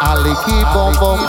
Al equipo, boom,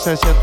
sensación